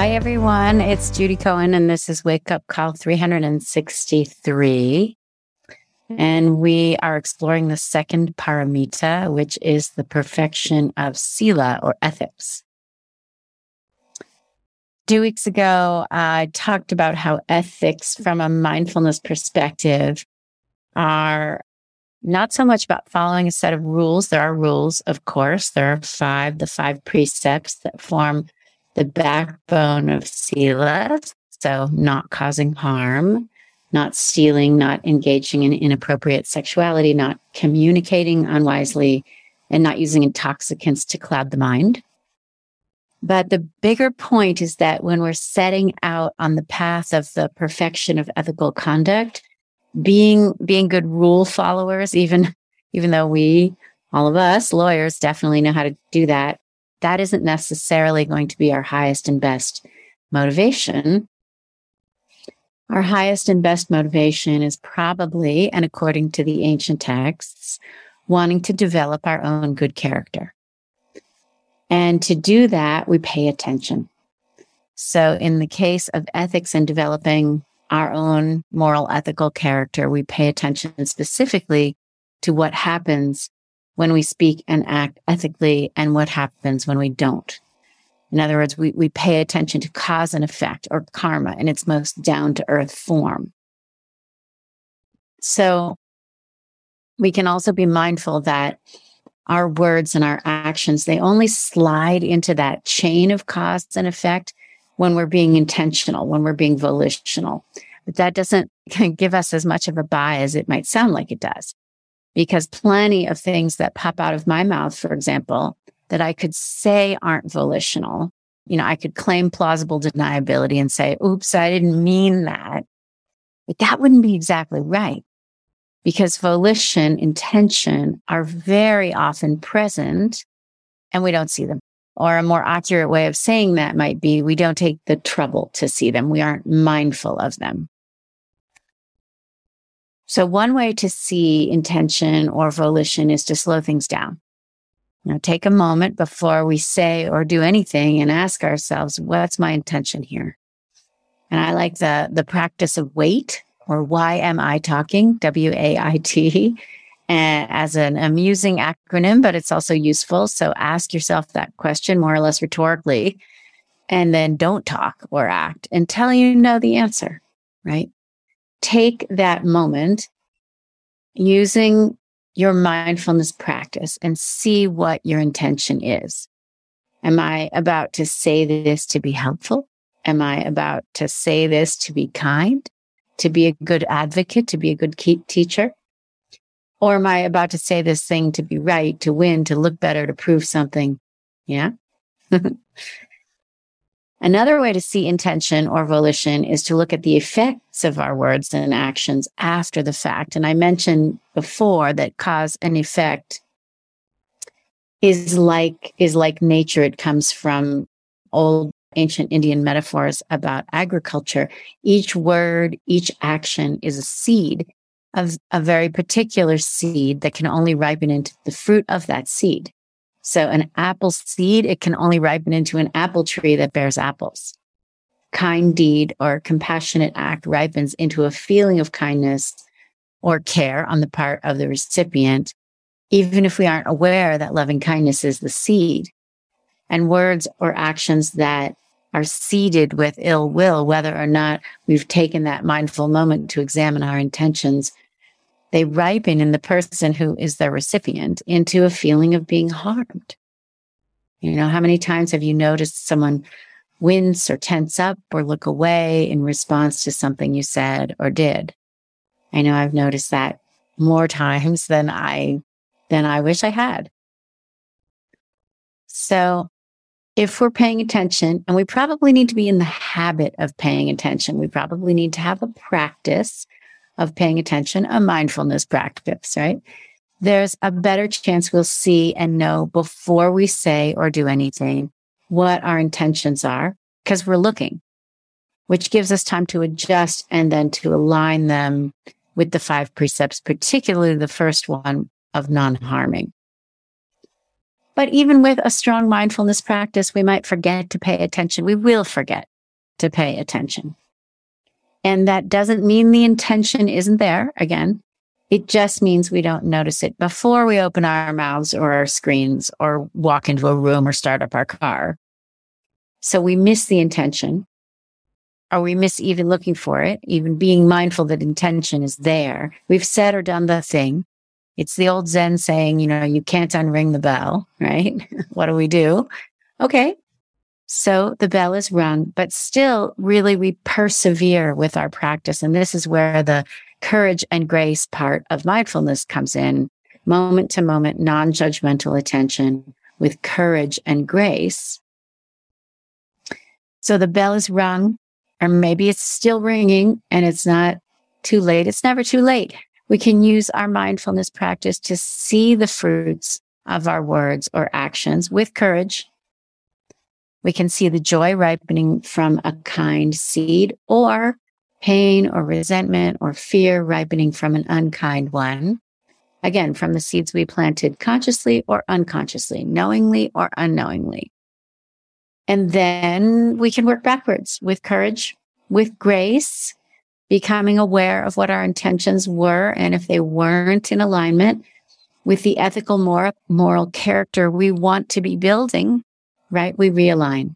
Hi, everyone. It's Judy Cohen, and this is Wake Up Call 363. And we are exploring the second paramita, which is the perfection of Sila or ethics. Two weeks ago, I talked about how ethics from a mindfulness perspective are not so much about following a set of rules. There are rules, of course. There are five, the five precepts that form the backbone of Sila. So, not causing harm, not stealing, not engaging in inappropriate sexuality, not communicating unwisely, and not using intoxicants to cloud the mind. But the bigger point is that when we're setting out on the path of the perfection of ethical conduct, being being good rule followers, even even though we, all of us lawyers, definitely know how to do that, that isn't necessarily going to be our highest and best motivation. Our highest and best motivation is probably, and according to the ancient texts, wanting to develop our own good character. And to do that, we pay attention. So, in the case of ethics and developing our own moral ethical character, we pay attention specifically to what happens when we speak and act ethically and what happens when we don't. In other words, we, we pay attention to cause and effect or karma in its most down to earth form. So we can also be mindful that our words and our actions, they only slide into that chain of cause and effect when we're being intentional, when we're being volitional. But that doesn't give us as much of a bye as it might sound like it does because plenty of things that pop out of my mouth, for example, that I could say aren't volitional. You know, I could claim plausible deniability and say, oops, I didn't mean that. But that wouldn't be exactly right because volition, intention are very often present and we don't see them. Or a more accurate way of saying that might be we don't take the trouble to see them. We aren't mindful of them. So one way to see intention or volition is to slow things down. You know, take a moment before we say or do anything and ask ourselves, what's my intention here? And I like the, the practice of wait or why am I talking? W A I T eh, as an amusing acronym, but it's also useful. So ask yourself that question more or less rhetorically, and then don't talk or act until you know the answer, right? Take that moment using your mindfulness practice and see what your intention is. Am I about to say this to be helpful? Am I about to say this to be kind, to be a good advocate, to be a good teacher? Or am I about to say this thing to be right, to win, to look better, to prove something? Yeah. Another way to see intention or volition is to look at the effects of our words and actions after the fact. And I mentioned before that cause and effect is like is like nature. It comes from old ancient Indian metaphors about agriculture. Each word, each action is a seed of a very particular seed that can only ripen into the fruit of that seed. So an apple seed, it can only ripen into an apple tree that bears apples. Kind deed or compassionate act ripens into a feeling of kindness or care on the part of the recipient, even if we aren't aware that loving kindness is the seed. And words or actions that are seeded with ill will, whether or not we've taken that mindful moment to examine our intentions, they ripen in the person who is their recipient into a feeling of being harmed. You know, how many times have you noticed someone wince or tense up or look away in response to something you said or did? I know I've noticed that more times than I than I wish I had. So if we're paying attention, and we probably need to be in the habit of paying attention, we probably need to have a practice of paying attention, a mindfulness practice, right? There's a better chance we'll see and know before we say or do anything what our intentions are because we're looking, which gives us time to adjust and then to align them with the five precepts, particularly the first one of non harming. But even with a strong mindfulness practice, we might forget to pay attention. We will forget to pay attention. And that doesn't mean the intention isn't there. Again, it just means we don't notice it before we open our mouths or our screens or walk into a room or start up our car. So we miss the intention or we miss even looking for it, even being mindful that intention is there. We've said or done the thing. It's the old Zen saying, you know, you can't unring the bell, right? what do we do? Okay. So the bell is rung, but still really we persevere with our practice. And this is where the courage and grace part of mindfulness comes in moment to moment, non judgmental attention with courage and grace. So the bell is rung, or maybe it's still ringing and it's not too late. It's never too late. We can use our mindfulness practice to see the fruits of our words or actions with courage. We can see the joy ripening from a kind seed or pain or resentment or fear ripening from an unkind one. Again, from the seeds we planted consciously or unconsciously, knowingly or unknowingly. And then we can work backwards with courage, with grace, becoming aware of what our intentions were. And if they weren't in alignment with the ethical, moral, moral character we want to be building, right? We realign.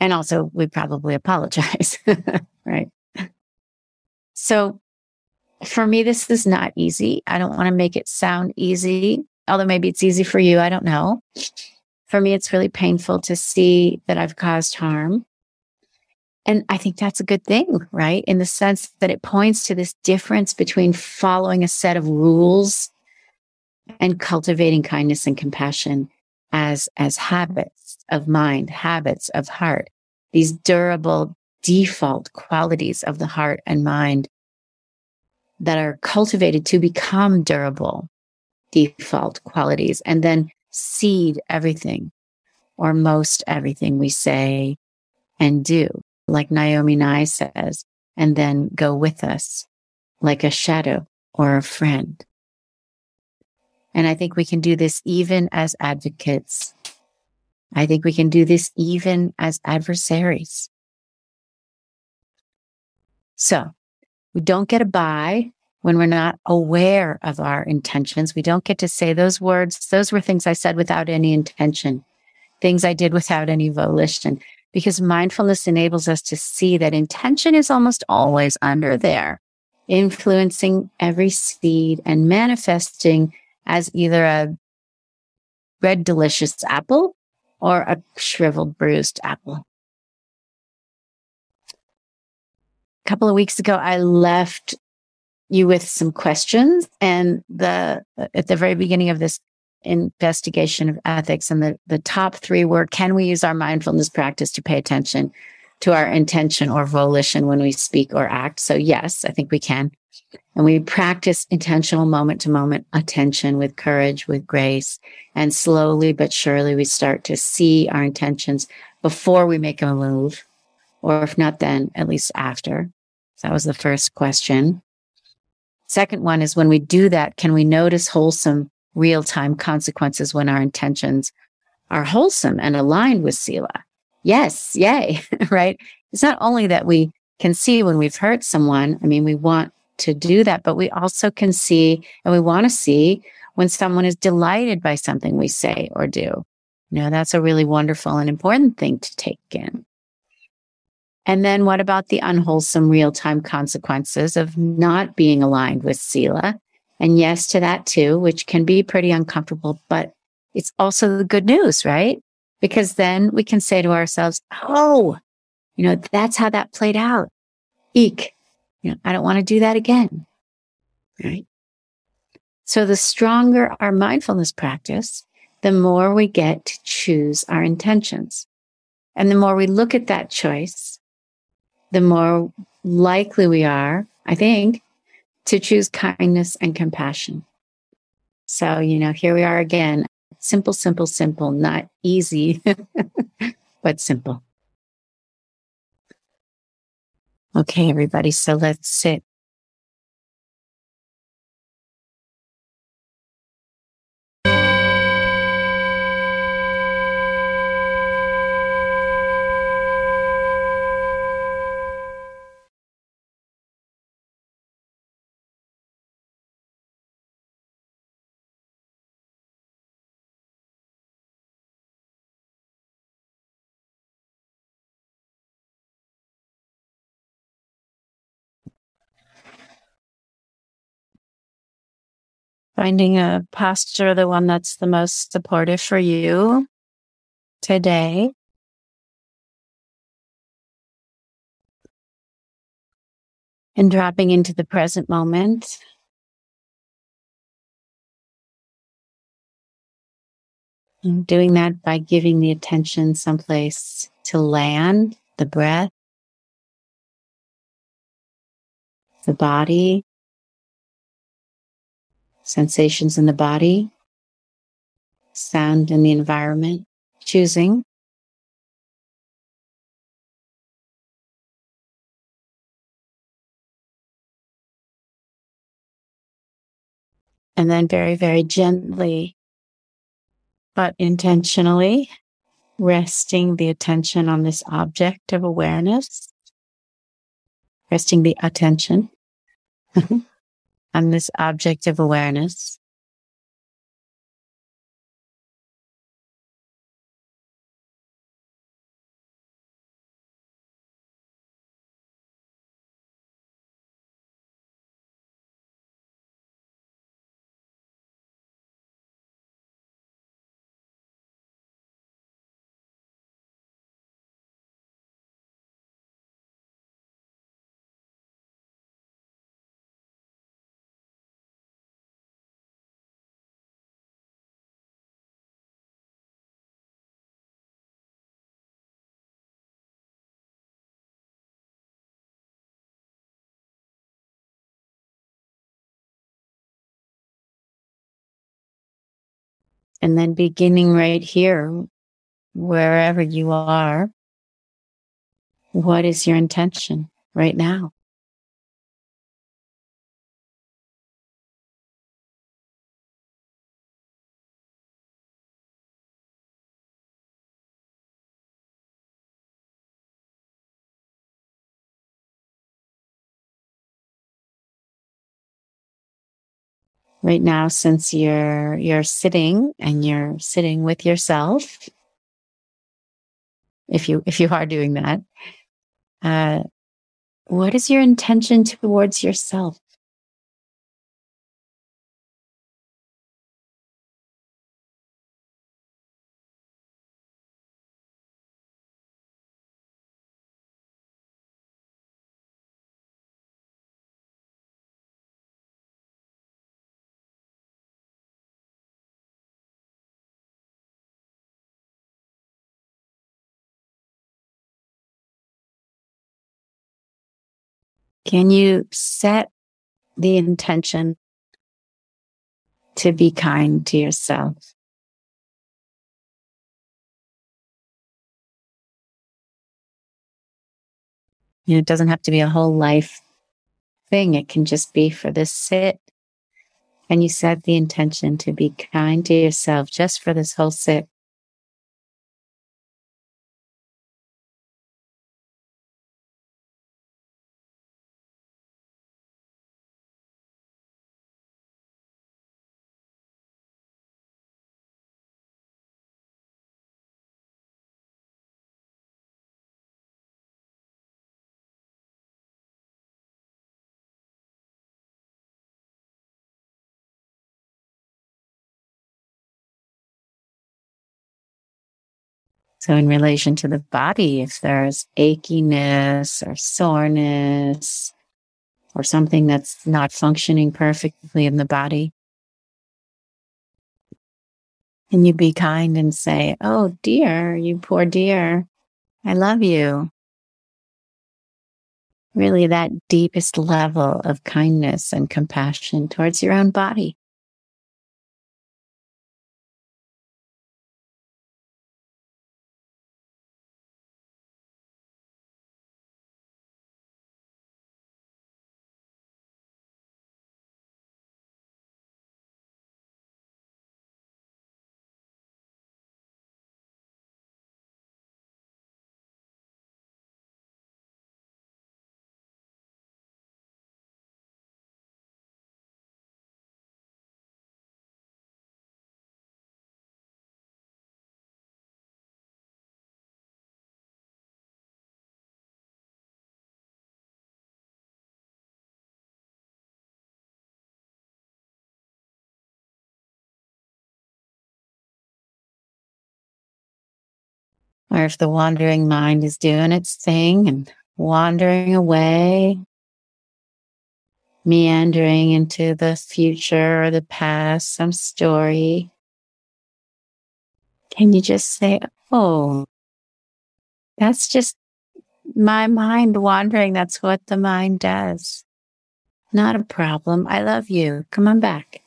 And also we probably apologize. right? So for me, this is not easy. I don't want to make it sound easy, although maybe it's easy for you. I don't know. For me, it's really painful to see that I've caused harm. And I think that's a good thing, right? In the sense that it points to this difference between following a set of rules and cultivating kindness and compassion as, as habits of mind, habits of heart, these durable, default qualities of the heart and mind that are cultivated to become durable default qualities and then seed everything or most everything we say and do, like Naomi Nye says, and then go with us like a shadow or a friend. And I think we can do this even as advocates. I think we can do this even as adversaries. So we don't get a bye when we're not aware of our intentions. We don't get to say those words. Those were things I said without any intention, things I did without any volition, because mindfulness enables us to see that intention is almost always under there, influencing every seed and manifesting as either a red, delicious apple or a shriveled, bruised apple. a couple of weeks ago, I left you with some questions and the, at the very beginning of this investigation of ethics and the, the top three were, can we use our mindfulness practice to pay attention to our intention or volition when we speak or act? So yes, I think we can. And we practice intentional moment to moment attention with courage, with grace. And slowly but surely we start to see our intentions before we make a move. Or if not then, at least after. That was the first question. Second one is when we do that, can we notice wholesome real time consequences when our intentions are wholesome and aligned with Sila? Yes, yay, right? It's not only that we can see when we've hurt someone. I mean, we want to do that, but we also can see and we want to see when someone is delighted by something we say or do. You know, that's a really wonderful and important thing to take in. And then what about the unwholesome real time consequences of not being aligned with Sila? And yes to that too, which can be pretty uncomfortable, but it's also the good news, right? Because then we can say to ourselves, Oh, you know, that's how that played out. Eek. You know, I don't want to do that again. Right. So the stronger our mindfulness practice, the more we get to choose our intentions. And the more we look at that choice, the more likely we are, I think, to choose kindness and compassion. So, you know, here we are again. Simple, simple, simple, not easy, but simple. Okay, everybody. So let's sit Finding a posture, the one that's the most supportive for you today. And dropping into the present moment. And doing that by giving the attention someplace to land, the breath, the body, sensations in the body, sound in the environment, choosing. And then very, very gently, but intentionally resting the attention on this object of awareness, resting the attention on this object of awareness. And then beginning right here, wherever you are, what is your intention right now? Right now since you're you're sitting and you're sitting with yourself. If you if you are doing that uh what is your intention towards yourself Can you set the intention to be kind to yourself? You know, it doesn't have to be a whole life thing. It can just be for this sit. And you set the intention to be kind to yourself just for this whole sit. So, in relation to the body, if there's achiness or soreness or something that's not functioning perfectly in the body, and you be kind and say, Oh, dear, you poor dear, I love you. Really, that deepest level of kindness and compassion towards your own body. Or if the wandering mind is doing its thing and wandering away, meandering into the future or the past, some story, can you just say, Oh, that's just my mind wandering. That's what the mind does. Not a problem. I love you. Come on back.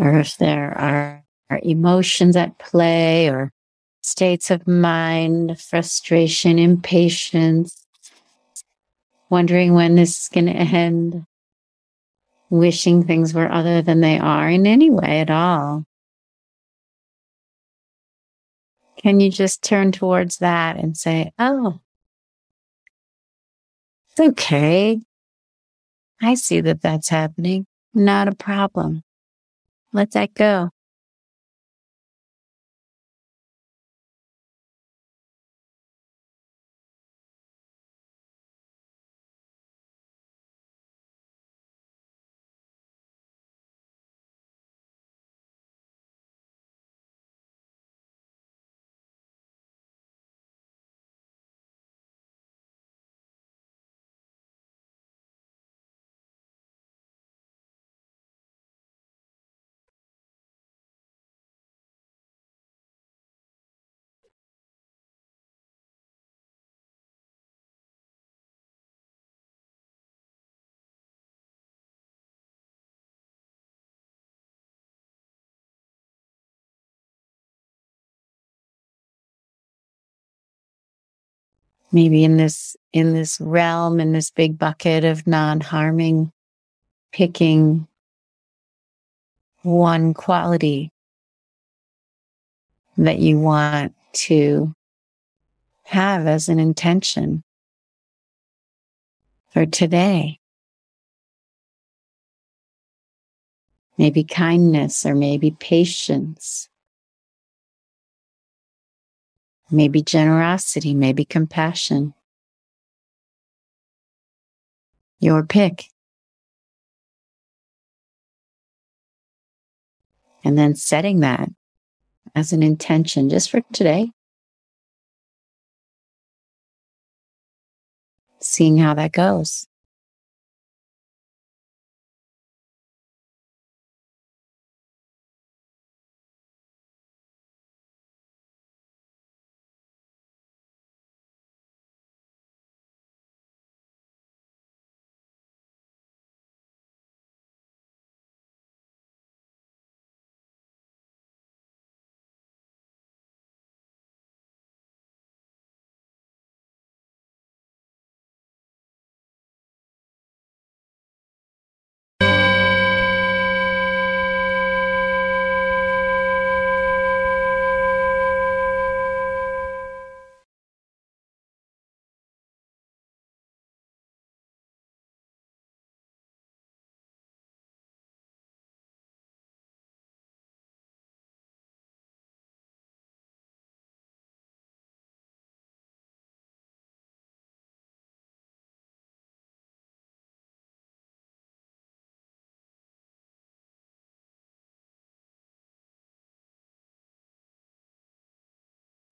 Or if there are, are emotions at play or states of mind, frustration, impatience, wondering when this is going to end, wishing things were other than they are in any way at all. Can you just turn towards that and say, Oh, it's okay. I see that that's happening. Not a problem. Let that go. Maybe in this in this realm in this big bucket of non-harming picking one quality that you want to have as an intention for today. Maybe kindness or maybe patience maybe generosity, maybe compassion. Your pick. And then setting that as an intention just for today. Seeing how that goes.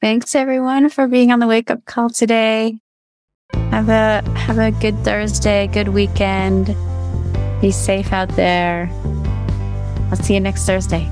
Thanks everyone for being on the wake up call today. Have a have a good Thursday, good weekend. Be safe out there. I'll see you next Thursday.